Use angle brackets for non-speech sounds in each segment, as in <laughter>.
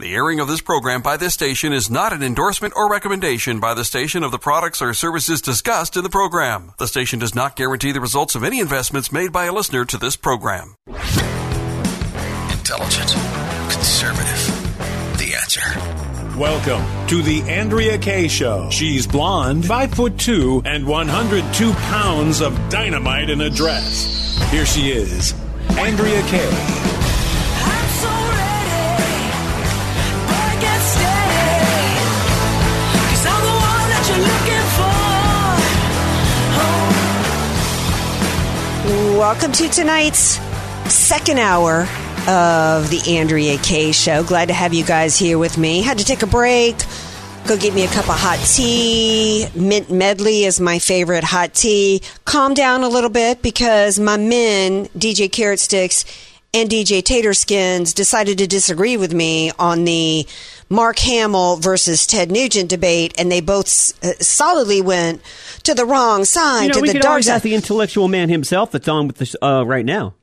The airing of this program by this station is not an endorsement or recommendation by the station of the products or services discussed in the program. The station does not guarantee the results of any investments made by a listener to this program. Intelligent, conservative. The answer. Welcome to the Andrea Kaye Show. She's blonde, five foot two, and 102 pounds of dynamite in a dress. Here she is, Andrea Kaye. Welcome to tonight's second hour of the Andrea Kaye Show. Glad to have you guys here with me. Had to take a break. Go get me a cup of hot tea. Mint medley is my favorite hot tea. Calm down a little bit because my men, DJ Carrot Sticks and DJ Tater Skins, decided to disagree with me on the Mark Hamill versus Ted Nugent debate, and they both uh, solidly went to the wrong side, You know, to the could dark side. ask the intellectual man himself that's on with this uh, right now.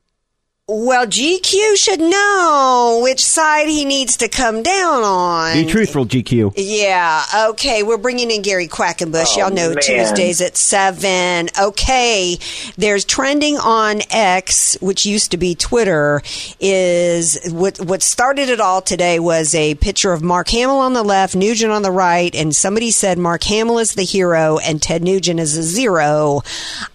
Well, GQ should know which side he needs to come down on. Be truthful, GQ. Yeah, okay. We're bringing in Gary Quackenbush. Oh, Y'all know man. Tuesdays at 7. Okay. There's trending on X, which used to be Twitter, is what, what started it all today was a picture of Mark Hamill on the left, Nugent on the right, and somebody said Mark Hamill is the hero and Ted Nugent is a zero.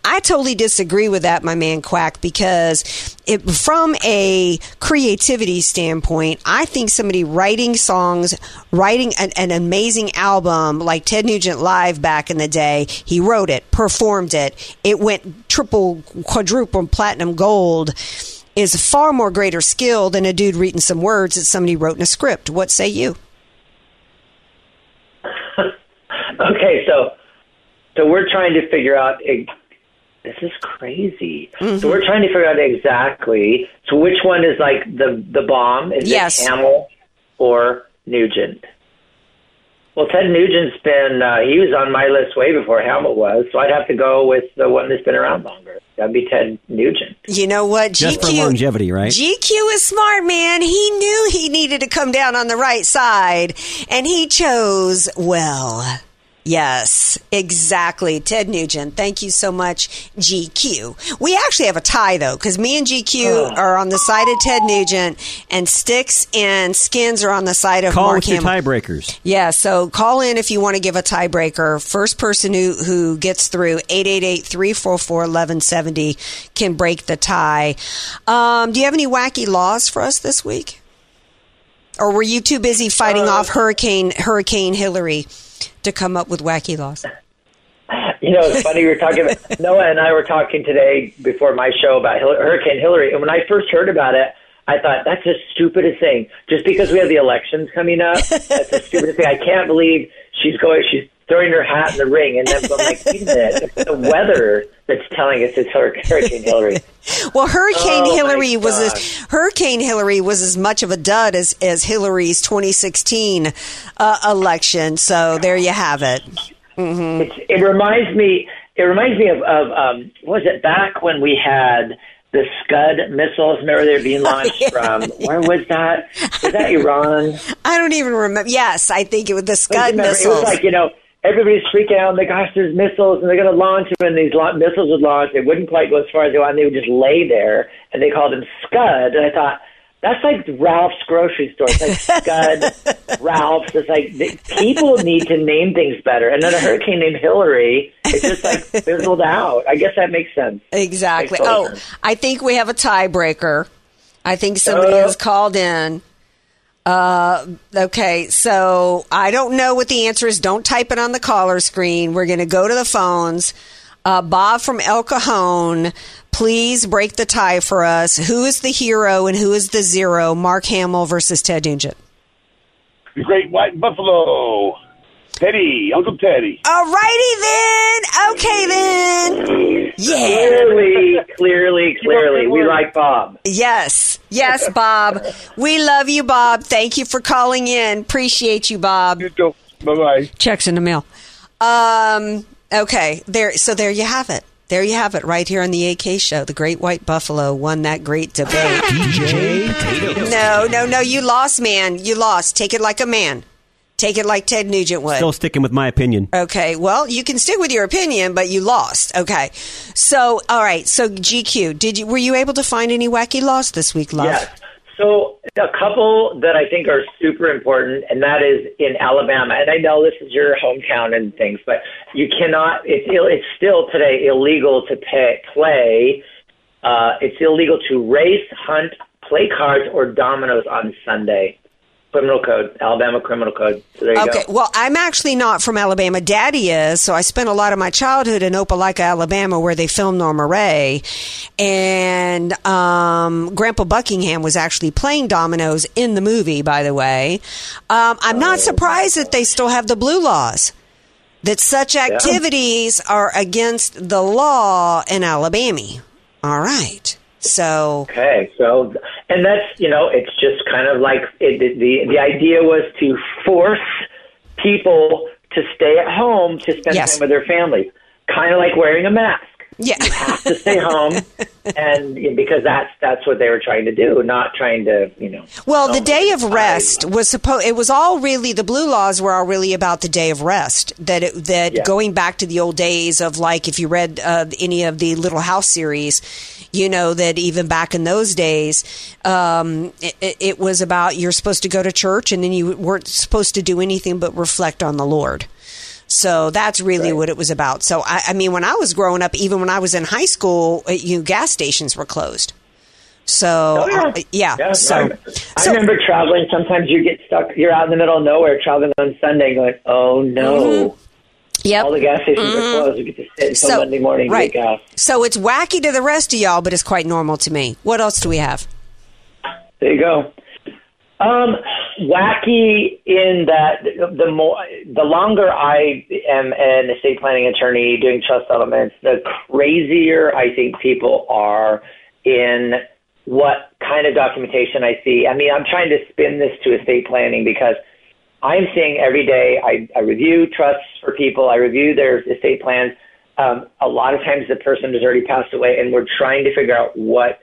I totally disagree with that, my man Quack, because it, from a creativity standpoint, I think somebody writing songs, writing an, an amazing album like Ted Nugent Live back in the day, he wrote it, performed it, it went triple, quadruple platinum gold, is far more greater skill than a dude reading some words that somebody wrote in a script. What say you? <laughs> Okay, so so we're trying to figure out. Eh, ex- This is crazy. So we're trying to figure out exactly. So which one is like the the bomb? Is Yes. it Hamill or Nugent? Well, Ted Nugent's been uh, he was on my list way before Hamill was, so I'd have to go with the one that's been around longer. That'd be Ted Nugent. You know what? Just for GQ longevity, right? GQ is smart, man. He knew he needed to come down on the right side, and he chose well. Yes, exactly. Ted Nugent. Thank you so much, GQ. We actually have a tie though, because me and GQ are on the side of Ted Nugent, and Sticks and Skins are on the side of Call Mark with your tiebreakers. Yeah, so call in if you want to give a tiebreaker. First person who, who gets through 888-344-1170 can break the tie. Um, do you have any wacky laws for us this week? Or were you too busy fighting off Hurricane Hurricane Hillary to come up with wacky laws? You know, it's funny we were talking about <laughs> Noah and I were talking today before my show about Hil- Hurricane Hillary, and when I first heard about it, I thought that's the stupidest thing. Just because we have the elections coming up, <laughs> that's the stupidest thing. I can't believe she's going. She's throwing her hat in the ring, and then I'm like, wait a minute, it's the weather that's telling us it's Hurricane Hillary. <laughs> Well, Hurricane Oh, Hillary was as, Hurricane Hillary was as much of a dud as as Hillary's 2016 uh, election. So there you have it. It's, it reminds me. It reminds me of, of um, was it back when we had the Scud missiles? Remember they were being launched from where was that? Was that <laughs> Iran? I don't even remember. Yes, I think it was the Scud missiles. It was like you know everybody's freaking out. Like, gosh, there's missiles, and they're going to launch them. And these missiles would launch. They wouldn't quite go as far as they wanted. They would just lay there, and they called them Scud. And I thought. That's like Ralph's grocery store. It's like Scud, <laughs> Ralph's. It's like people need to name things better. And then a hurricane named Hillary, it just like fizzled out. I guess that makes sense. exactly. Makes Oh, sense. I think we have a tiebreaker. I think somebody Uh. has called in. Uh, okay, so I don't know what the answer is. Don't type it on the caller screen. We're going to go to the phones. Uh, Bob from El Cajon, please break the tie for us. Who is the hero and who is the zero? Mark Hamill versus Ted Nugent. the Great White Buffalo. Teddy, Uncle Teddy. All righty then. Okay then. Yeah. Clearly, clearly, <laughs> clearly, we like Bob. Yes. Yes, Bob. We love you, Bob. Thank you for calling in. Appreciate you, Bob. You too. Bye bye. Checks in the mail. Um. Okay. There. So there you have it. There you have it, right here on the AK show. The Great White Buffalo won that great debate. DJ Potatoes. No, no, no. You lost, man. You lost. Take it like a man. Take it like Ted Nugent would. Still sticking with my opinion. Okay, well, you can stick with your opinion, but you lost. Okay, so all right, so GQ, did you were you able to find any wacky laws this week, love? Yes. So a couple that I think are super important, and that is in Alabama. And I know this is your hometown and things, but you cannot. It's ill, it's still today illegal to pay, play. Uh, it's illegal to race, hunt, play cards, or dominoes on Sunday. Criminal code, Alabama criminal code. So there you Okay, go. well, I'm actually not from Alabama. Daddy is, so I spent a lot of my childhood in Opelika, Alabama, where they filmed Norma Rae. And um, Grandpa Buckingham was actually playing dominoes in the movie, by the way. Um, I'm not surprised that they still have the blue laws. That such activities are against the law in Alabama. All right. So, Okay, so and that's you know it's just kind of like it, the the idea was to force people to stay at home to spend Yes. time with their families, kind of like wearing a mask. Yeah. You have to stay home, and because that's that's what they were trying to do, not trying to you know. Well, the day of I- rest was supposed. It was all really the blue laws were all really about the day of rest. That it, that Yeah. going back to the old days of like if you read uh, any of the Little House series, you know that even back in those days, um, it- it was about you're supposed to go to church and then you weren't supposed to do anything but reflect on the Lord. So that's really what it was about. So I, I mean, when I was growing up, even when I was in high school, uh, you gas stations were closed. So Oh, yeah. uh, yeah, Yeah, so, I, so- remember traveling. Sometimes you get stuck. You're out in the middle of nowhere traveling on Sunday, going, "Oh no!" Yep. All the gas stations are closed. You get to sit until So- Monday morning right. So it's wacky to the rest of y'all, but it's quite normal to me. What else do we have? There you go. Um, wacky in that the more the longer I am an estate planning attorney doing trust settlements, the crazier I think people are in what kind of documentation I see. I mean, I'm trying to spin this to estate planning because I'm seeing every day. I, I review trusts for people. I review their estate plans. Um, a lot of times the person has already passed away, and we're trying to figure out what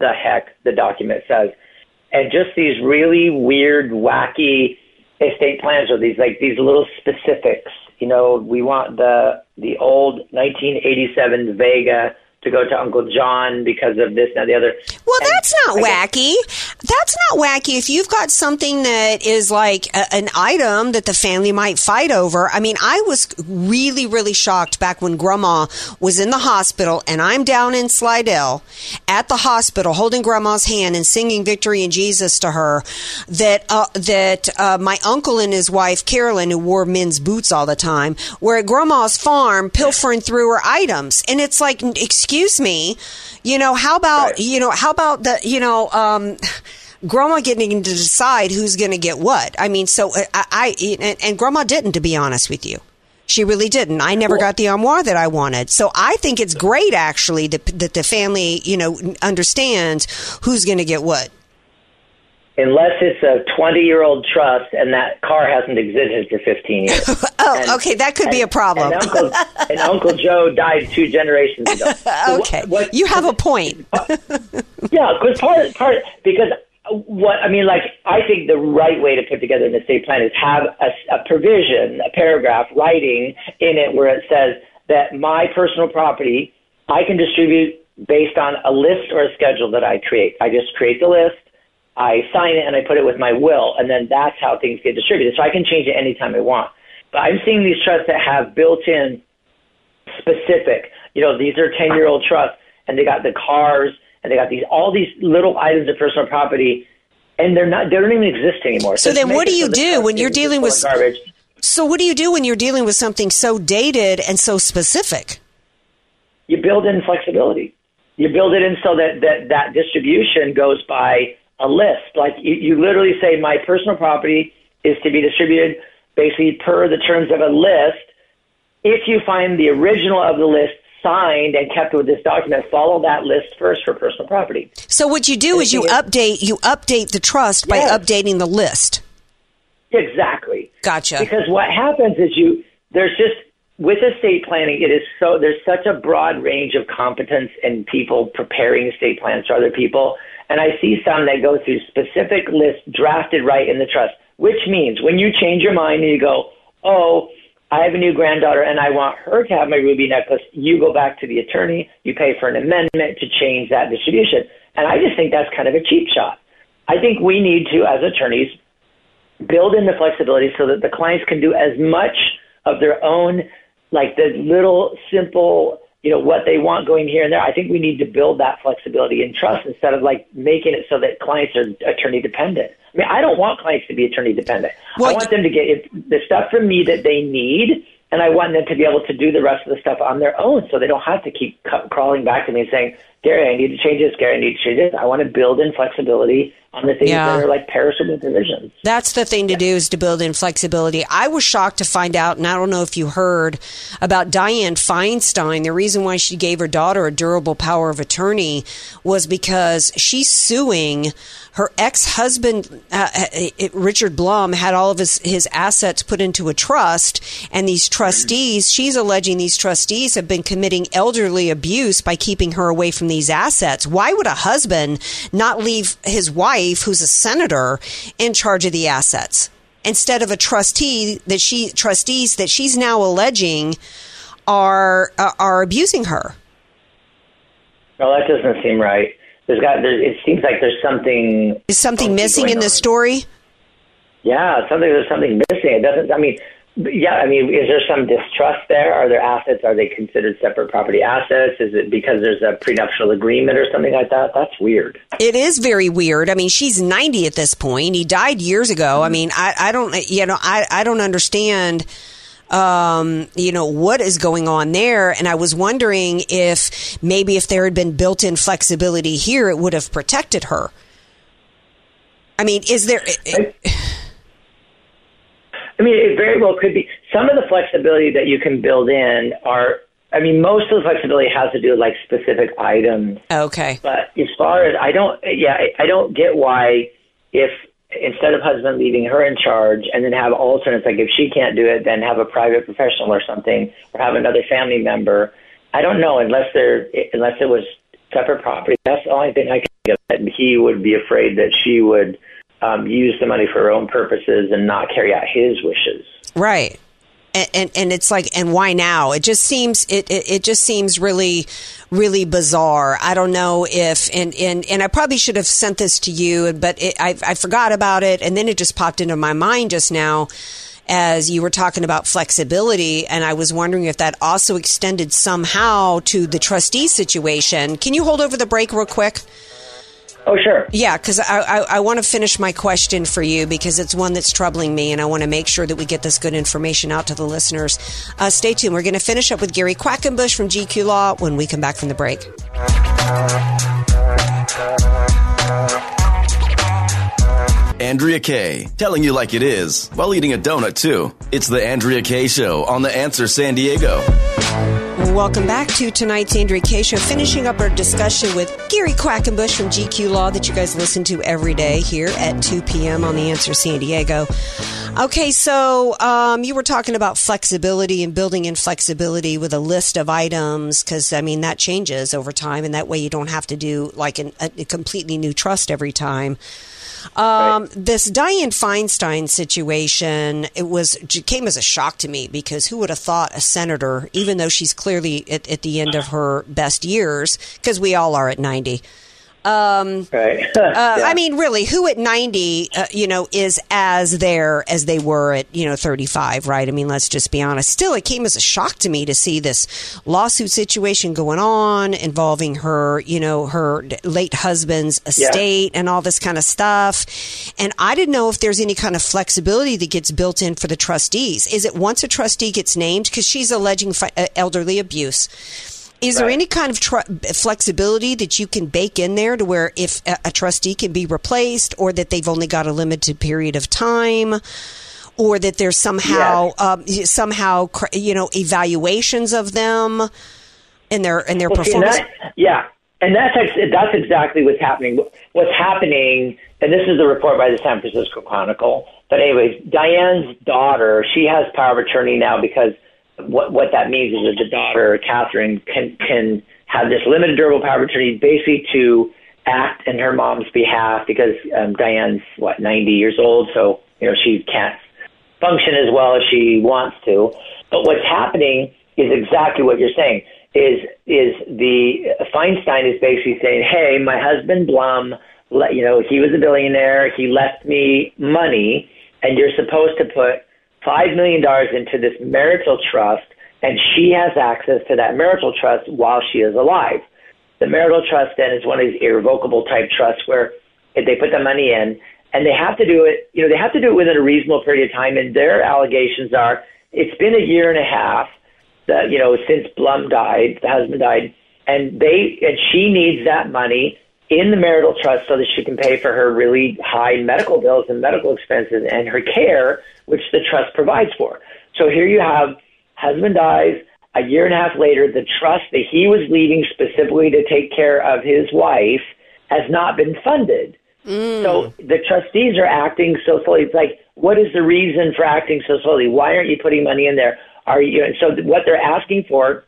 the heck the document says. And just these really weird, wacky estate plans or these like these little specifics. You know, we want the the old 1987 Vega to go to Uncle John because of this and the other. Well, And that's not wacky. That's not wacky. If you've got something that is like a, an item that the family might fight over. I mean, I was really, really shocked back when Grandma was in the hospital and I'm down in Slidell at the hospital holding Grandma's hand and singing Victory in Jesus to her that, uh, that, uh, my uncle and his wife, Carolyn, who wore men's boots all the time, were at Grandma's farm pilfering through her items. And it's like, excuse me, you know, how about, Right. you know, how about the, you know, um, grandma getting to decide who's going to get what. I mean, so uh, I, I and, and grandma didn't, to be honest with you. She really didn't. I never got the armoire that I wanted. So I think it's great, actually, that, that the family, you know, understands who's going to get what. Unless it's a 20 year old trust and that car hasn't existed for 15 years. <laughs> Oh, And- okay, that could be a problem. And Uncle, <laughs> and Uncle Joe died two generations ago. <laughs> So what- okay, what- you have a point. Uh, yeah, because part part because what I mean, like I think the right way to put together an estate plan is have a, a provision, a paragraph, writing in it where it says that my personal property I can distribute based on a list or a schedule that I create. I just create the list, I sign it, and I put it with my will, and then that's how things get distributed. So I can change it anytime I want. But I'm seeing these trusts that have built-in specific. You know, these are ten year old trusts and they got the cars and they got these all these little items of personal property and they're not they don't even exist anymore. So it's then what do you do when you're dealing with- garbage? So what do you do when you're dealing with something so dated and so specific? You build in flexibility. You build it in so that that, that distribution goes by a list. Like you, you literally say my personal property is to be distributed basically per the terms of a list. If you find the original of the list signed and kept with this document, follow that list first for personal property. So what you do is you update you update the trust by updating the list. Exactly. Gotcha. Because what happens is you there's just with estate planning it is so there's such a broad range of competence and people preparing estate plans for other people. And I see some that go through specific lists drafted right in the trust, which means when you change your mind and you go, Oh, I have a new granddaughter and I want her to have my ruby necklace, you go back to the attorney, you pay for an amendment to change that distribution. And I just think that's kind of a cheap shot. I think we need to, as attorneys, build in the flexibility so that the clients can do as much of their own, like the little simple, you know, what they want going here and there. I think we need to build that flexibility and trust instead of like making it so that clients are attorney dependent. I mean, I don't want clients to be attorney dependent. I want them to get the stuff from me that they need. And I want them to be able to do the rest of the stuff on their own, so they don't have to keep crawling back to me and saying, "Gary, I need to change this. Gary, I need to change this." I want to build in flexibility on the things Yeah. that are like perishable provisions. That's the thing to do is to build in flexibility. I was shocked to find out, and I don't know if you heard about Dianne Feinstein. The reason why she gave her daughter a durable power of attorney was because she's suing her ex-husband uh, uh, Richard Blum had all of his his assets put into a trust and these trustees she's alleging these trustees have been committing elderly abuse by keeping her away from these assets why would a husband not leave his wife who's a senator in charge of the assets instead of a trustee that she trustees that she's now alleging are uh, are abusing her Well, that doesn't seem right. There's got. There, it seems like there's something. is something missing in this story Yeah, something. There's something missing. It doesn't. I mean, yeah. I mean, is there some distrust there? Are there assets? Are they considered separate property assets? Is it because there's a prenuptial agreement or something like that? That's weird. It is very weird. I mean, she's 90 at this point. He died years ago. I mean, I, I don't, you know, I, I don't understand, um, you know, what is going on there. And I was wondering if maybe if there had been built in flexibility here, it would have protected her. I mean, is there. I mean, it very well could be. Some of the flexibility that you can build in are. I mean, most of the flexibility has to do with like specific items. Okay. But as far as I don't, yeah, I- I don't get why if instead of husband leaving her in charge and then have alternates, like if she can't do it, then have a private professional or something, or have another family member. I don't know unless they're unless it was separate property. That's the only thing I can get. That he would be afraid that she would um, use the money for her own purposes and not carry out his wishes. Right. And, and and it's like and why now? It just seems it, it it just seems really really bizarre. I don't know if and and and i probably should have sent this to you but it, i i forgot about it. And then it just popped into my mind just now as you were talking about flexibility. And i was wondering if that also extended somehow to the trustee situation. Can you hold over the break real quick Oh, sure. yeah, because I, I, I want to finish my question for you because it's one that's troubling me, and I want to make sure that we get this good information out to the listeners. Uh, stay tuned. We're going to finish up with Gary Quackenbush from GQ Law when we come back from the break. Andrea Kaye, telling you like it is while eating a donut too. It's the Andrea Kaye Show on The Answer San Diego. Welcome back to tonight's Andrea Kaye Show, finishing up our discussion with Gary Quackenbush from GQ Law that you guys listen to every day here at 2 p.m. on The Answer San Diego. Okay, so um, you were talking about flexibility and building in flexibility with a list of items because, I mean, that changes over time, and that way you don't have to do like an, a, a completely new trust every time. Um, This Dianne Feinstein situation, it was it came as a shock to me because who would have thought a senator, even though she's clearly at, at the end of her best years, because we all are at ninety. Um, right. <laughs> uh, I mean, really, who at 90, uh, you know, is as there as they were at, you know, 35, right? I mean, let's just be honest. Still, it came as a shock to me to see this lawsuit situation going on involving her, you know, her late husband's estate and all this kind of stuff. And I didn't know if there's any kind of flexibility that gets built in for the trustees. Is it once a trustee gets named, because she's alleging fi- uh, elderly abuse? Is there any kind of tr- flexibility that you can bake in there to where if a, a trustee can be replaced, or that they've only got a limited period of time, or that there's somehow um, somehow cr- you know evaluations of them and their and their Well, see, and performance? that- yeah, and that's ex- that's exactly what's happening. What's happening, and this is a report by the San Francisco Chronicle. But anyways, Dianne's daughter, she has power of attorney now because what what that means is that the daughter, Katherine, can can have this limited durable power of attorney, basically to act in her mom's behalf because um, Dianne's what ninety years old, so you know she can't function as well as she wants to. But what's happening is exactly what you're saying. Is is the Feinstein is basically saying, "Hey, my husband Blum, you know, he was a billionaire. He left me money, and you're supposed to put five million dollars into this marital trust, and she has access to that marital trust while she is alive." The marital trust then is one of these irrevocable type trusts where they put the money in and they have to do it, you know, they have to do it within a reasonable period of time. And their allegations are it's been a year and a half that, you know, since Blum died, the husband died, and they, and she needs that money in the marital trust so that she can pay for her really high medical bills and medical expenses and her care, which the trust provides for. So here you have husband dies, a year and a half later, the trust that he was leaving specifically to take care of his wife has not been funded. Mm. So the trustees are acting so slowly. It's like, what is the reason for acting so slowly? Why aren't you putting money in there? Are you? And so what they're asking for,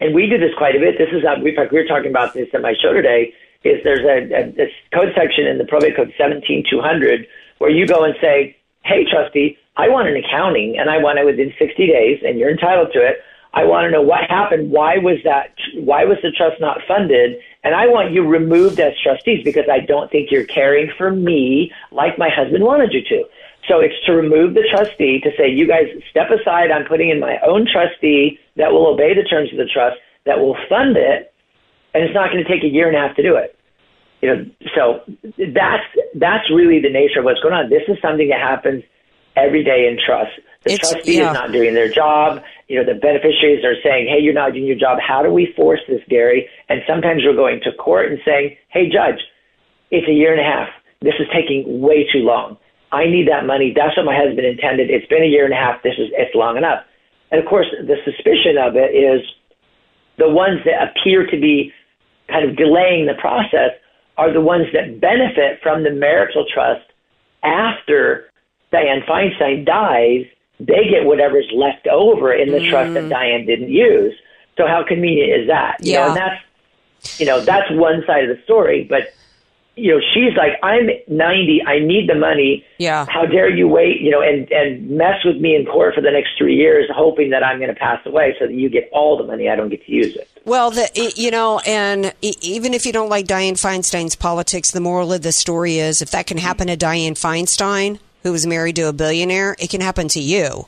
and we do this quite a bit. This is, in fact, we were talking about this in my show today. Is there's a, a code section in the probate code 17200 where you go and say, hey, trustee, I want an accounting and I want it within 60 days, and you're entitled to it. I want to know what happened. Why was that? Why was the trust not funded? And I want you removed as trustees because I don't think you're caring for me like my husband wanted you to. So it's to remove the trustee to say, you guys step aside. I'm putting in my own trustee that will obey the terms of the trust, that will fund it, and it's not going to take a year and a half to do it. You know, so that's that's really the nature of what's going on. This is something that happens every day in trust. The It's- trustee yeah. is not doing their job. You know, the beneficiaries are saying, "Hey, you're not doing your job. How do we force this, Gary?" And sometimes we're going to court and saying, "Hey, judge, it's a year and a half. This is taking way too long. I need that money. That's what my husband intended. It's been a year and a half. This is it's long enough." And of course, the suspicion of it is the ones that appear to be kind of delaying the process are the ones that benefit from the marital trust after Dianne Feinstein dies. They get whatever's left over in the trust that mm. Dianne didn't use. So how convenient is that? You know, Yeah. and that's you know that's one side of the story. But you know, she's like, I'm 90. I need the money. Yeah. How dare you wait? You know, and and mess with me in court for the next three years, hoping that I'm going to pass away so that you get all the money. I don't get to use it. Well, the you know, and even if you don't like Dianne Feinstein's politics, the moral of the story is if that can happen to Dianne Feinstein, who was married to a billionaire, it can happen to you.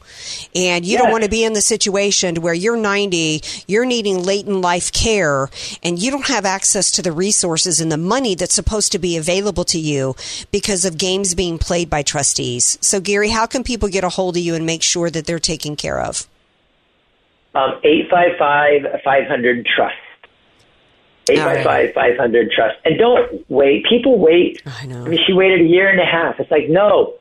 And you don't want to be in the situation where you're 90, you're needing late in life care, and you don't have access to the resources and the money that's supposed to be available to you because of games being played by trustees. So, Gary, how can people get a hold of you and make sure that they're taken care of? Um, 855-500 trust. 855-500 trust. And don't wait. People wait. I know. I mean, she waited a year and a half. It's like, no,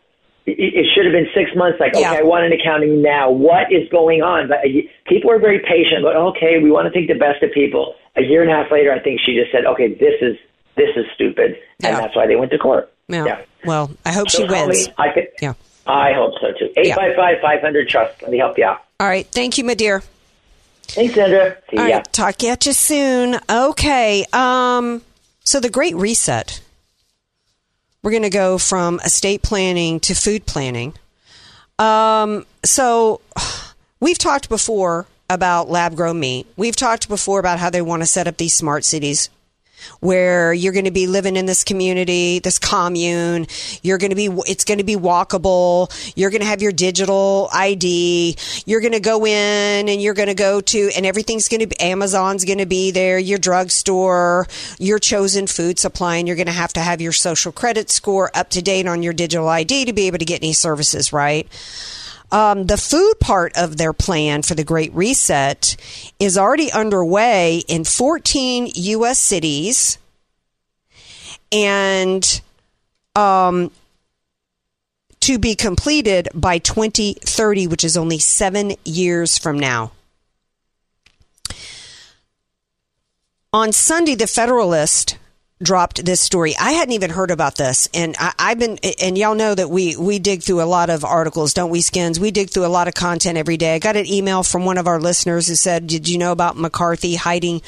it, should have been six months. Like, Yeah. okay, I want an accounting now. What is going on? But uh, people are very patient. But okay, we want to think the best of people. A year and a half later, I think she just said, okay, this is this is stupid, and Yeah. that's why they went to court. Yeah. Well, I hope So she wins. me. I could. Yeah. I hope so too. 855-500 trust. Let me help you out. All right. Thank you, my dear. Thanks, Sandra. See All ya. right. Talk at you soon. Okay. Um, so the Great Reset. We're going to go from estate planning to food planning. Um, so we've talked before about lab grown meat. We've talked before about how they want to set up these smart cities where you're going to be living in this community, this commune. You're going to be, it's going to be walkable. You're going to have your digital ID. You're going to go in and you're going to go to, and everything's going to be, Amazon's going to be there, your drugstore, your chosen food supply, and you're going to have to have your social credit score up to date on your digital ID to be able to get any services, right? Um, the food part of their plan for the Great Reset is already underway in 14 U.S. cities. And um, to be completed by 2030, which is only seven years from now. On Sunday, the Federalist dropped this story. I hadn't even heard about this, and I, have been and y'all know that we we dig through a lot of articles, don't we, Skins? We dig through a lot of content every day. I got an email from one of our listeners who said, "Did you know about McCarthy hiding?"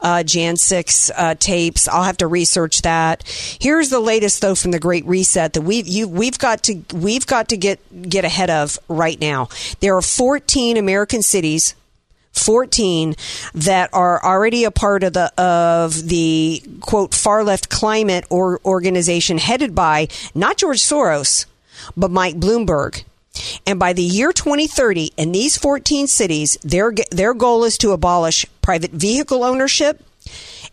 Uh, Jan 6 uh, tapes. I'll have to research that. Here's the latest though from the Great Reset that we've you, we've got to we've got to get get ahead of right now. There are 14 American cities 14 that are already a part of the of the quote far left climate or organization headed by not George Soros but Mike Bloomberg. And by the year 2030 in these 14 cities their their goal is to abolish private vehicle ownership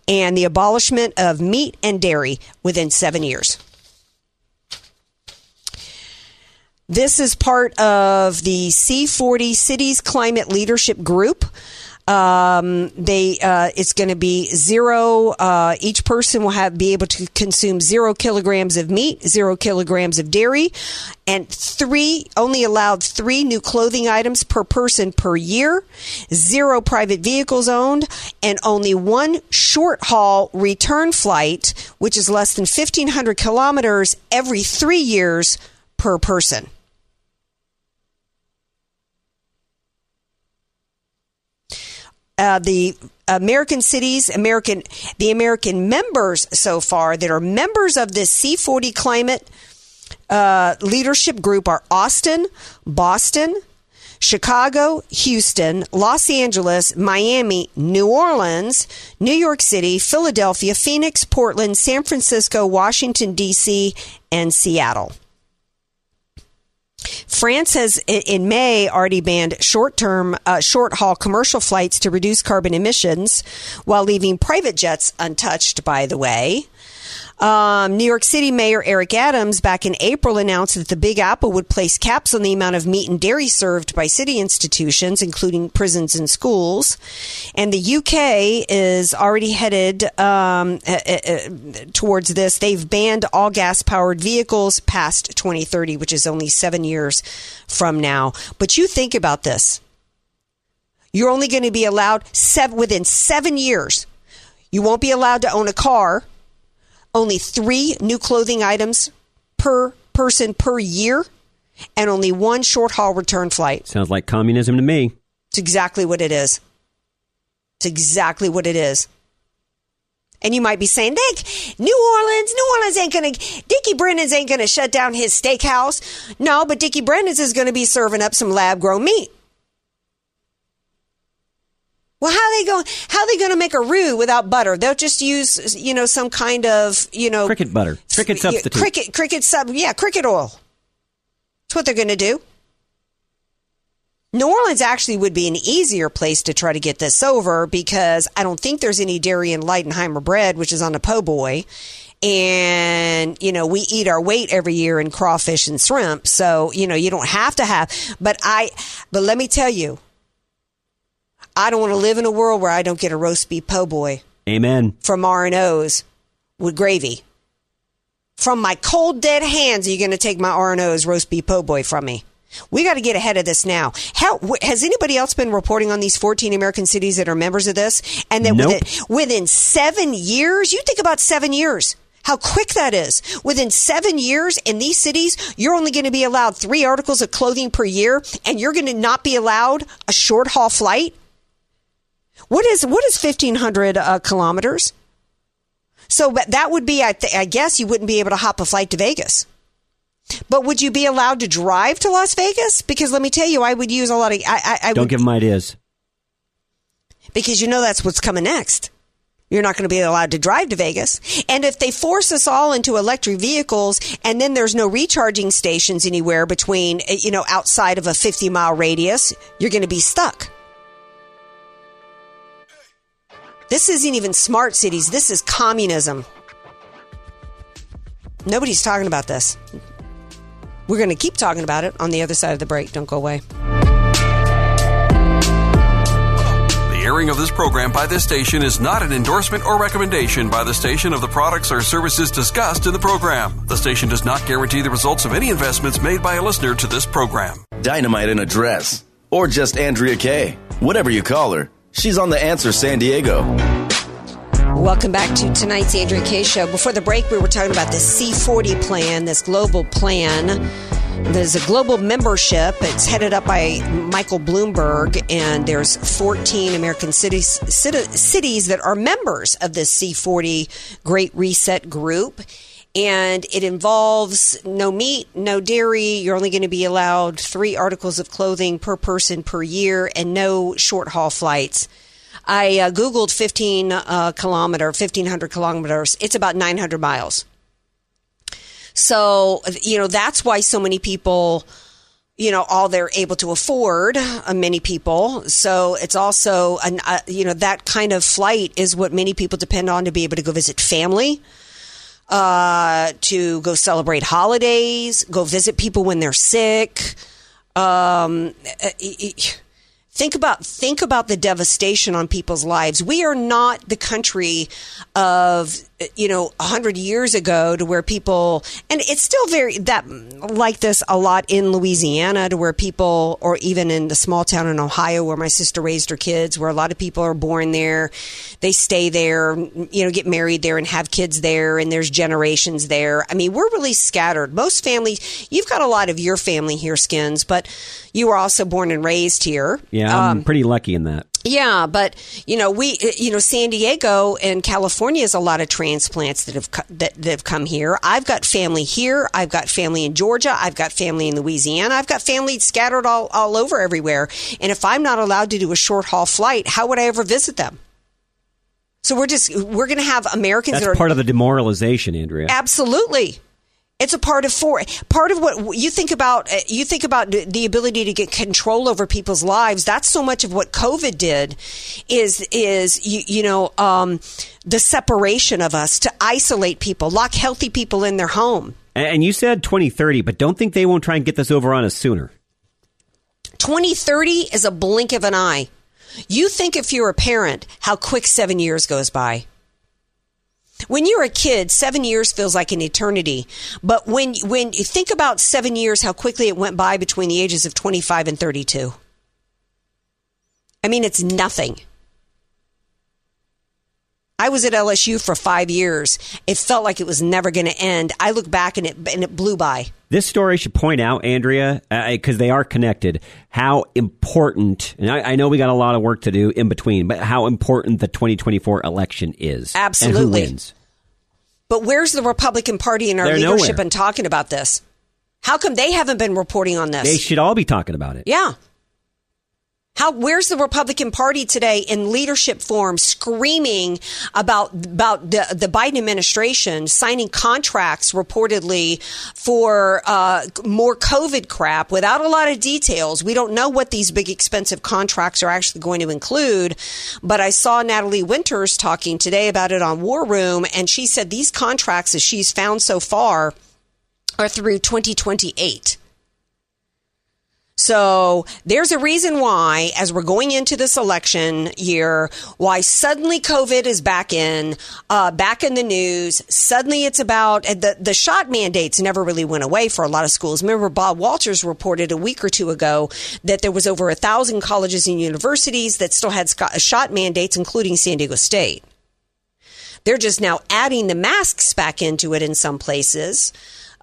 and the abolishment of meat and dairy within 7 years. This is part of the C40 Cities Climate Leadership Group. Um, they uh, it's going to be zero. Uh, each person will have be able to consume zero kilograms of meat, zero kilograms of dairy, and three only allowed three new clothing items per person per year. Zero private vehicles owned, and only one short haul return flight, which is less than fifteen hundred kilometers every three years per person. Uh, the American cities, American the American members so far that are members of this C40 climate uh, leadership group are Austin, Boston, Chicago, Houston, Los Angeles, Miami, New Orleans, New York City, Philadelphia, Phoenix, Portland, San Francisco, Washington, D.C., and Seattle. France has, in May, already banned short term, uh, short haul commercial flights to reduce carbon emissions while leaving private jets untouched, by the way. Um, New York City Mayor Eric Adams back in April announced that the Big Apple would place caps on the amount of meat and dairy served by city institutions, including prisons and schools. And the UK is already headed um, uh, uh, towards this. They've banned all gas powered vehicles past 2030, which is only seven years from now. But you think about this. You're only going to be allowed seven, within seven years. You won't be allowed to own a car only three new clothing items per person per year, and only one short haul return flight. Sounds like communism to me. It's exactly what it is. It's exactly what it is. And you might be saying, Nick, New Orleans, New Orleans ain't gonna, Dickie Brennan's ain't gonna shut down his steakhouse. No, but Dickie Brennan's is gonna be serving up some lab grown meat. Well, how they going? How they going to make a roux without butter? They'll just use, you know, some kind of, you know, cricket butter, cricket substitute, cricket, cricket sub, yeah, cricket oil. That's what they're going to do. New Orleans actually would be an easier place to try to get this over because I don't think there's any dairy in Leidenheimer bread, which is on the po' boy. And, you know, we eat our weight every year in crawfish and shrimp. So, you know, you don't have to have, but I, but let me tell you, I don't want to live in a world where I don't get a roast beef po' boy. Amen. From R and O's with gravy. From my cold dead hands, are you going to take my R and O's roast beef po' boy from me? We got to get ahead of this now. How has anybody else been reporting on these 14 American cities that are members of this? And then nope. within, within seven years, you think about seven years. How quick that is. Within seven years in these cities, you're only going to be allowed three articles of clothing per year, and you're going to not be allowed a short haul flight. What is what is fifteen hundred uh, kilometers? So that would be, I, th- I guess, you wouldn't be able to hop a flight to Vegas. But would you be allowed to drive to Las Vegas? Because let me tell you, I would use a lot of. I, I, I don't would, give them ideas. Because you know that's what's coming next. You're not going to be allowed to drive to Vegas. And if they force us all into electric vehicles and then there's no recharging stations anywhere between, eh, you know, outside of a 50 mile radius, you're going to be stuck. This isn't even smart cities. This is communism. Nobody's talking about this. We're going to keep talking about it on the other side of the break. Don't go away. The airing of this program by this station is not an endorsement or recommendation by the station of the products or services discussed in the program. The station does not guarantee the results of any investments made by a listener to this program. Dynamite in a dress. Or just Andrea Kaye. Whatever you call her. She's on the answer San Diego. Welcome back to tonight's Andrea Kaye Show. Before the break, we were talking about the C40 plan, this global plan. There's a global membership. It's headed up by Michael Bloomberg, and there's 14 American cities cities that are members of this C40 Great Reset group. And it involves no meat, no dairy. You're only going to be allowed three articles of clothing per person per year, and no short haul flights. I uh, Googled 15 uh, kilometer, 1500 kilometers. It's about 900 miles. So, you know, that's why so many people, you know, all they're able to afford, uh, many people. So it's also, an, uh, you know, that kind of flight is what many people depend on to be able to go visit family. Uh, to go celebrate holidays, go visit people when they're sick. Um, uh, Think about think about the devastation on people's lives. We are not the country of you know a hundred years ago to where people and it's still very that like this a lot in Louisiana to where people or even in the small town in Ohio where my sister raised her kids where a lot of people are born there, they stay there, you know, get married there and have kids there and there's generations there. I mean, we're really scattered. Most families, you've got a lot of your family here, skins, but you were also born and raised here. Yeah, I'm Um, pretty lucky in that. Yeah, but you know, we uh, you know, San Diego and California is a lot of transplants that have that, that have come here. I've got family here. I've got family in Georgia. I've got family in Louisiana. I've got family scattered all all over everywhere. And if I'm not allowed to do a short haul flight, how would I ever visit them? So we're just we're going to have Americans That's that are part of the demoralization, Andrea. Absolutely. It's a part of for part of what you think about. uh, You think about the ability to get control over people's lives. That's so much of what COVID did. Is is you, you know um, the separation of us to isolate people, lock healthy people in their home. And and you said 2030, but don't think they won't try and get this over on us sooner. 2030 is a blink of an eye. You think if you're a parent, how quick seven years goes by. When you're a kid, seven years feels like an eternity. But when when you think about seven years, how quickly it went by between the ages of 25 and 32. I mean, it's nothing. I was at LSU for five years. It felt like it was never going to end. I look back and it and it blew by. This story should point out, Andrea, uh, uh, because they are connected, how important, and I, I know we got a lot of work to do in between, but how important the 2024 election is. Absolutely. And who wins. But where's the Republican Party in our They're leadership nowhere. in talking about this? How come they haven't been reporting on this? They should all be talking about it. Yeah. How where's the Republican Party today in leadership form screaming about about the, the Biden administration signing contracts reportedly for uh, more COVID crap without a lot of details. We don't know what these big expensive contracts are actually going to include, but I saw Natalie Winters talking today about it on War Room, and she said these contracts, as she's found so far, are through 2028. So there's a reason why, as we're going into this election year, why suddenly COVID is back in, uh, back in the news. Suddenly it's about the the shot mandates never really went away for a lot of schools. Remember, Bob Walters reported a week or two ago that there was over a thousand colleges and universities that still had shot mandates, including San Diego State. They're just now adding the masks back into it in some places.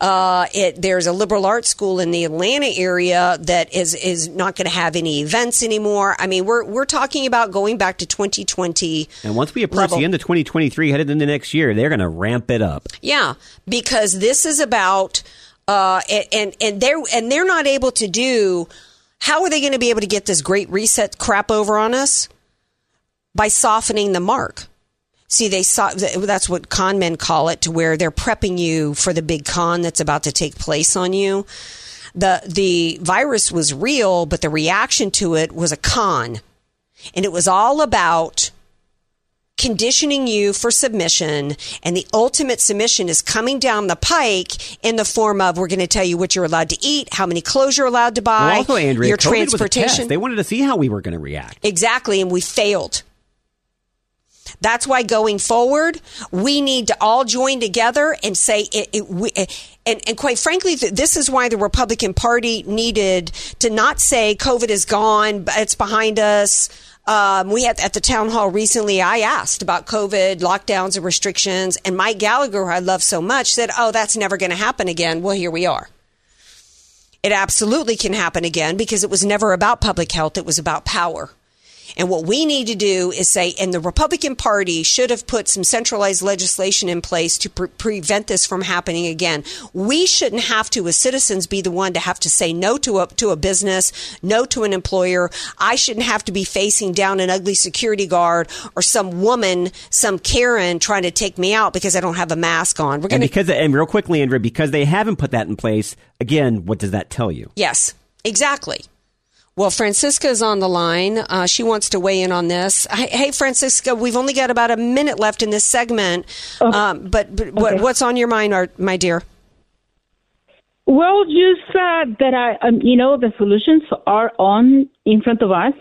Uh, it, there's a liberal arts school in the Atlanta area that is is not going to have any events anymore. I mean, we're we're talking about going back to 2020. And once we approach level. the end of 2023, headed into next year, they're going to ramp it up. Yeah, because this is about uh, and and and they're and they're not able to do. How are they going to be able to get this great reset crap over on us? By softening the mark. See, they saw that's what con men call it, to where they're prepping you for the big con that's about to take place on you. the The virus was real, but the reaction to it was a con, and it was all about conditioning you for submission, and the ultimate submission is coming down the pike in the form of we're going to tell you what you're allowed to eat, how many clothes you're allowed to buy, well, also, Andrea, your COVID transportation. They wanted to see how we were going to react. Exactly, and we failed. That's why going forward, we need to all join together and say it. it we, and, and quite frankly, this is why the Republican Party needed to not say COVID is gone, it's behind us. Um, we had at the town hall recently. I asked about COVID lockdowns and restrictions, and Mike Gallagher, who I love so much, said, "Oh, that's never going to happen again." Well, here we are. It absolutely can happen again because it was never about public health; it was about power. And what we need to do is say, and the Republican Party should have put some centralized legislation in place to pre- prevent this from happening again. We shouldn't have to, as citizens, be the one to have to say no to a, to a business, no to an employer. I shouldn't have to be facing down an ugly security guard or some woman, some Karen trying to take me out because I don't have a mask on. We're And going to, because, and real quickly, Andrea, because they haven't put that in place, again, what does that tell you? yes, exactly. Well, Francisca is on the line. Uh, she wants to weigh in on this. Hey, Francisca, we've only got about a minute left in this segment, um, but, but what, what's on your mind, our, my dear? Well, just uh, that I, um, you know, the solutions are on in front of us,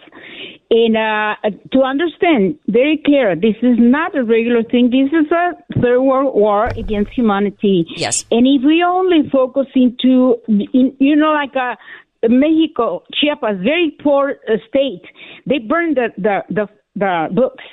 and uh, to understand very clear, this is not a regular thing. This is a third world war against humanity. Yes. And if we only focus into, in, you know, like uh Mexico, Chiapas, very poor uh, state, they burned the the the, the books.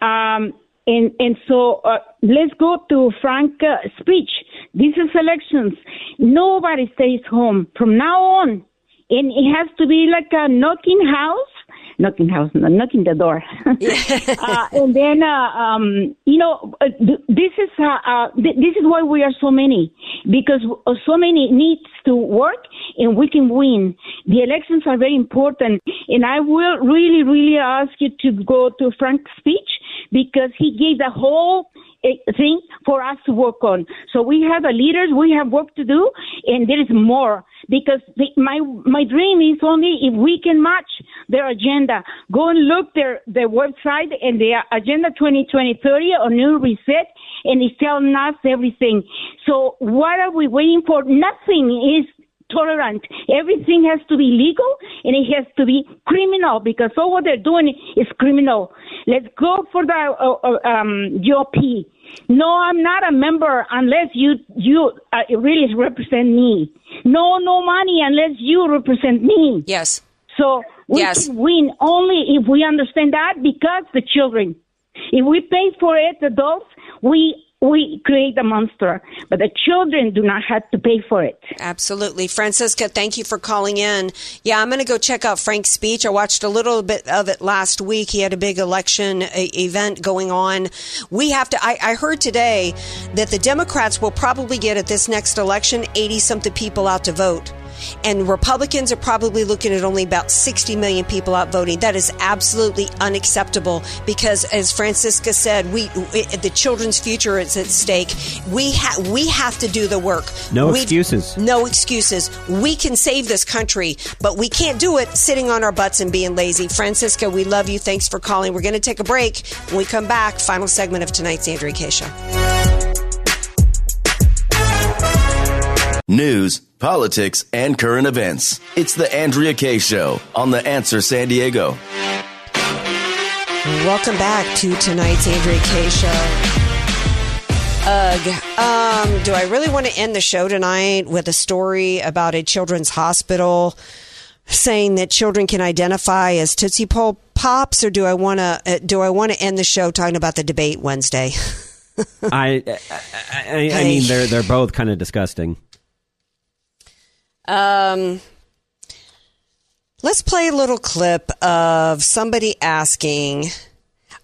Um, and and so uh, let's go to Frank uh, speech. This is elections. Nobody stays home from now on, and it has to be like a knocking house, knocking house, knocking the door. <laughs> uh, and then uh, um, you know uh, th- this is uh, uh, th- this is why we are so many because uh, so many needs to work and we can win. The elections are very important, and I will really really ask you to go to Frank's speech because he gave the whole eh, thing for us to work on. So we have a leaders, we have work to do, and there is more because the, my my dream is only if we can match their agenda. Go and look their their website and their agenda 2020 30 or new reset, and it's telling us everything. So what are we waiting for? Nothing is tolerant. Everything has to be legal and it has to be criminal because all what they're doing is criminal. Let's go for the uh, uh, um, GOP. No, I'm not a member unless you you uh, really represent me. No, no money unless you represent me. Yes. So we Yes. can win only if we understand that because the children. If we pay for it, adults, we we create a monster, but the children do not have to pay for it. Absolutely. Francisca, thank you for calling in. Yeah, I'm going to go check out Frank's speech. I watched a little bit of it last week. He had a big election uh, event going on. We have to, I, I heard today that the Democrats will probably get at this next election 80 something people out to vote. And Republicans are probably looking at only about 60 million people out voting. That is absolutely unacceptable because, as Francisca said, we it, the children's future is at stake. We ha- we have to do the work. No We- excuses. no excuses. We can save this country, but we can't do it sitting on our butts and being lazy. Francisca, we love you. Thanks for calling. We're going to take a break. When we come back, final segment of tonight's Andrea Kaye Show. News, politics, and current events. It's the Andrea Kaye Show on The Answer San Diego. Welcome back to tonight's Andrea Kaye Show. Ugh. Um, do I really want to end the show tonight with a story about a children's hospital saying that children can identify as Tootsie Roll Pops, or do I want to uh, do I want to end the show talking about the debate Wednesday? <laughs> I, I, I, I mean, they're they're both kind of disgusting. Um, let's play a little clip of somebody asking.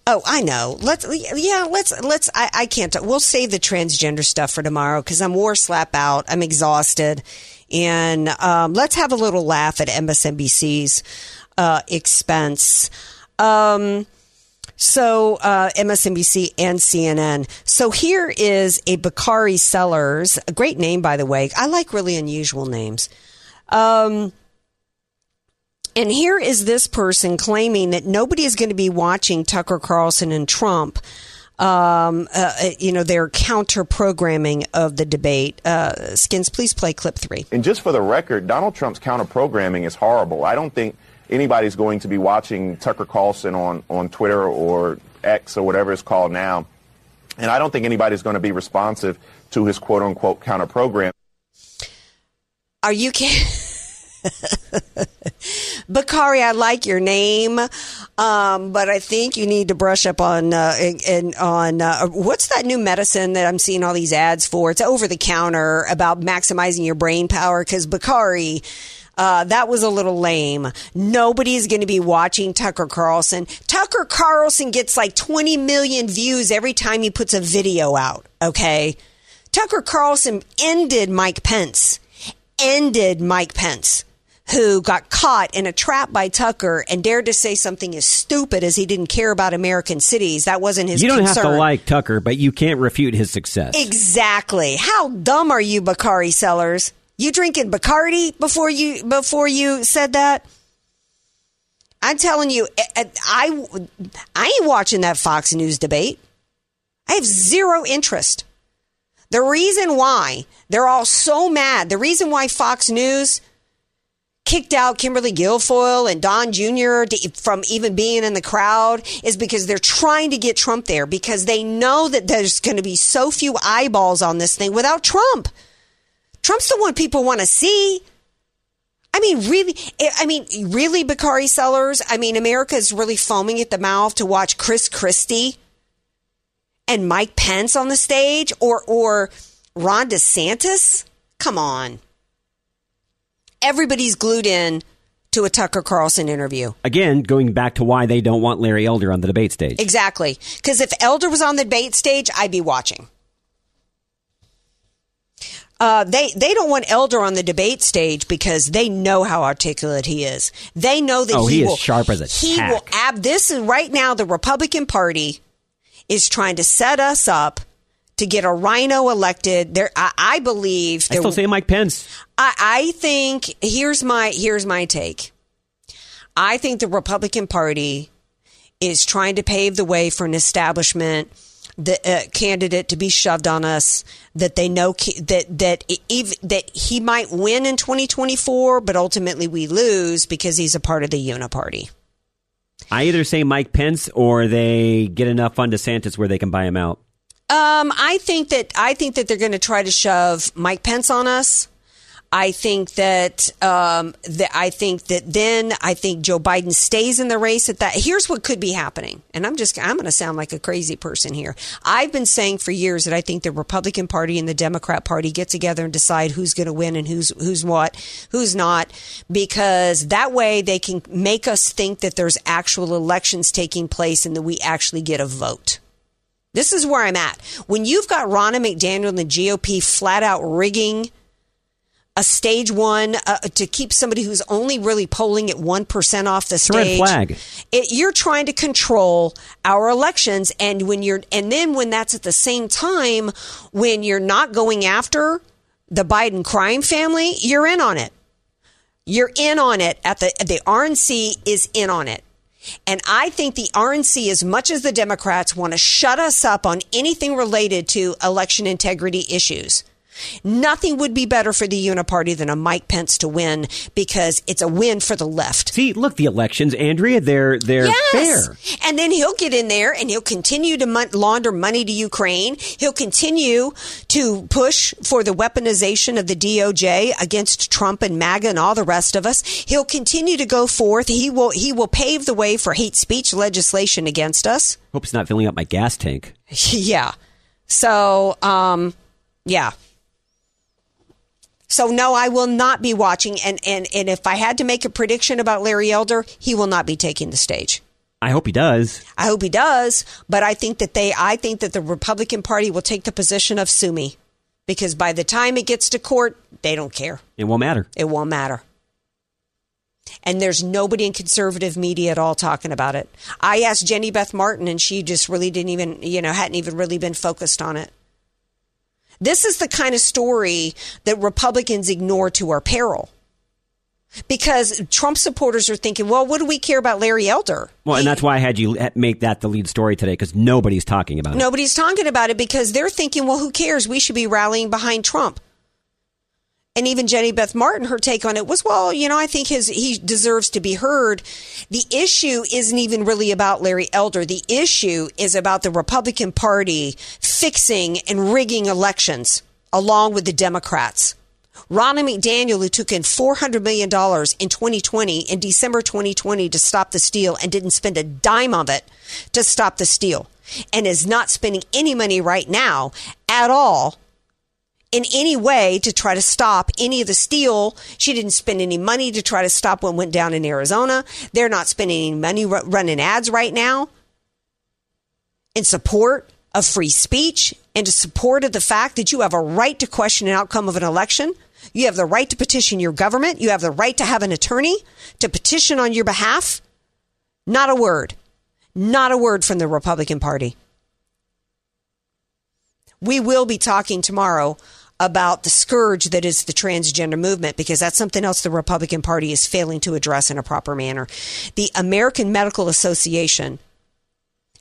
Oh, I know. Let's yeah. Let's let's. I, I can't. We'll save the transgender stuff for tomorrow because I'm war slap out. I'm exhausted, and um, let's have a little laugh at MSNBC's uh, expense. Um, so uh, MSNBC and CNN. So here is a Bakari Sellers, a great name by the way. I like really unusual names. Um, And here is this person claiming that nobody is going to be watching Tucker Carlson and Trump. Um, uh, uh, you know, their counter programming of the debate. Uh, Skins, please play clip three. And just for the record, Donald Trump's counter programming is horrible. I don't think anybody's going to be watching Tucker Carlson on, on Twitter or X or whatever it's called now. And I don't think anybody's going to be responsive to his quote unquote counter program. Are you kidding? Bakari, I like your name, um, but I think you need to brush up on uh, and on uh, what's that new medicine that I'm seeing all these ads for? It's over the counter about maximizing your brain power. Because Bakari, uh, that was a little lame. Nobody's going to be watching Tucker Carlson. Tucker Carlson gets like 20 million views every time he puts a video out. Okay, Tucker Carlson ended Mike Pence. Ended Mike Pence who got caught in a trap by Tucker and dared to say something as stupid as he didn't care about American cities. That wasn't his You don't concern. have to like Tucker, but you can't refute his success. Exactly. How dumb are you, Bakari Sellers? You drinking Bacardi before you before you said that? I'm telling you, I I ain't watching that Fox News debate. I have zero interest. The reason why they're all so mad, the reason why Fox News kicked out Kimberly Guilfoyle and Don Jr. from even being in the crowd is because they're trying to get Trump there because they know that there's going to be so few eyeballs on this thing without Trump. Trump's the one people want to see. I mean, really, eh, I mean, really, Bakari Sellers. I mean, America is really foaming at the mouth to watch Chris Christie and Mike Pence on the stage or, or Ron DeSantis. Come on everybody's glued in to a Tucker Carlson interview. Again, going back to why they don't want Larry Elder on the debate stage. Exactly. Because if Elder was on the debate stage, I'd be watching. Uh, they they don't want Elder on the debate stage because they know how articulate he is. They know that oh, he, he will, is sharp as a he tack. will ab. This is right now the Republican Party is trying to set us up to get a RINO elected. There, I, I believe. I still say Mike Pence. I, I think here's my here's my take. I think the Republican Party is trying to pave the way for an establishment the uh, candidate to be shoved on us that they know that that even, that he might win in 2024 but ultimately we lose because he's a part of the uniparty. I either say Mike Pence or they get enough on DeSantis where they can buy him out. Um, I think that I think that they're going to try to shove Mike Pence on us. I think that um, that I think that then I think Joe Biden stays in the race at that. Here's what could be happening, and I'm just I'm going to sound like a crazy person here. I've been saying for years that I think the Republican Party and the Democrat Party get together and decide who's going to win and who's who's what, who's not, because that way they can make us think that there's actual elections taking place and that we actually get a vote. This is where I'm at. When you've got Ronna McDaniel and the GOP flat out rigging a stage one uh, to keep somebody who's only really polling at 1% off the stage. Red flag. It, you're trying to control our elections. And when you're, and then when that's at the same time, when you're not going after the Biden crime family, you're in on it. You're in on it at the, the RNC is in on it. And I think the RNC, as much as the Democrats want to shut us up on anything related to election integrity issues, Nothing would be better for the Uniparty than a Mike Pence to win because it's a win for the left. See, look, the elections, Andrea, they're they're yes. fair. And then he'll get in there and he'll continue to launder money to Ukraine. He'll continue to push for the weaponization of the DOJ against Trump and MAGA and all the rest of us. He'll continue to go forth. He will he will pave the way for hate speech legislation against us. Hope he's not filling up my gas tank. <laughs> yeah. So, um, yeah. So no, I will not be watching. And, and, and if I had to make a prediction about Larry Elder, he will not be taking the stage. I hope he does. I hope he does. But I think that they, I think that the Republican Party will take the position of sue me because by the time it gets to court, they don't care. It won't matter. It won't matter. And there's nobody in conservative media at all talking about it. I asked Jenny Beth Martin and she just really didn't even, you know, hadn't even really been focused on it. This is the kind of story that Republicans ignore to our peril. because Trump supporters are thinking, well, what do we care about Larry Elder? Well, and that's why I had you make that the lead story today because nobody's talking about it. Nobody's talking about it because they're thinking, well, who cares? We should be rallying behind Trump. And even Jenny Beth Martin, her take on it was, well, you know, I think his he deserves to be heard. The issue isn't even really about Larry Elder. The issue is about the Republican Party fixing and rigging elections along with the Democrats. Ronna McDaniel, who took in $400 million in 2020, in December 2020, to stop the steal and didn't spend a dime of it to stop the steal, and is not spending any money right now at all in any way to try to stop any of the steal. She didn't spend any money to try to stop what went down in Arizona. They're not spending any money running ads right now in support of free speech and in support of the fact that you have a right to question an outcome of an election. You have the right to petition your government. You have the right to have an attorney to petition on your behalf. Not a word. Not a word from the Republican Party. We will be talking tomorrow about the scourge that is the transgender movement because that's something else the Republican Party is failing to address in a proper manner. The American Medical Association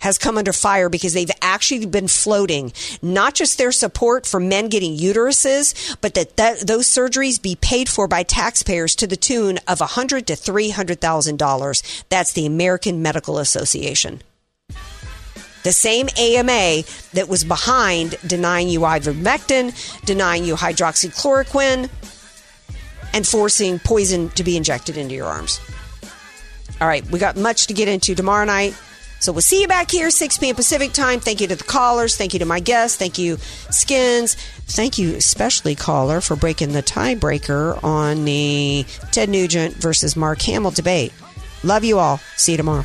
has come under fire because they've actually been floating not just their support for men getting uteruses, but that, those surgeries be paid for by taxpayers to the tune of a hundred to three hundred thousand dollars. That's the American Medical Association. The same AMA that was behind denying you ivermectin, denying you hydroxychloroquine, and forcing poison to be injected into your arms. All right, we got much to get into tomorrow night. So we'll see you back here, 6 p.m. Pacific time. Thank you to the callers. Thank you to my guests. Thank you, Skins. Thank you, especially caller, for breaking the tiebreaker on the Ted Nugent versus Mark Hamill debate. Love you all. See you tomorrow.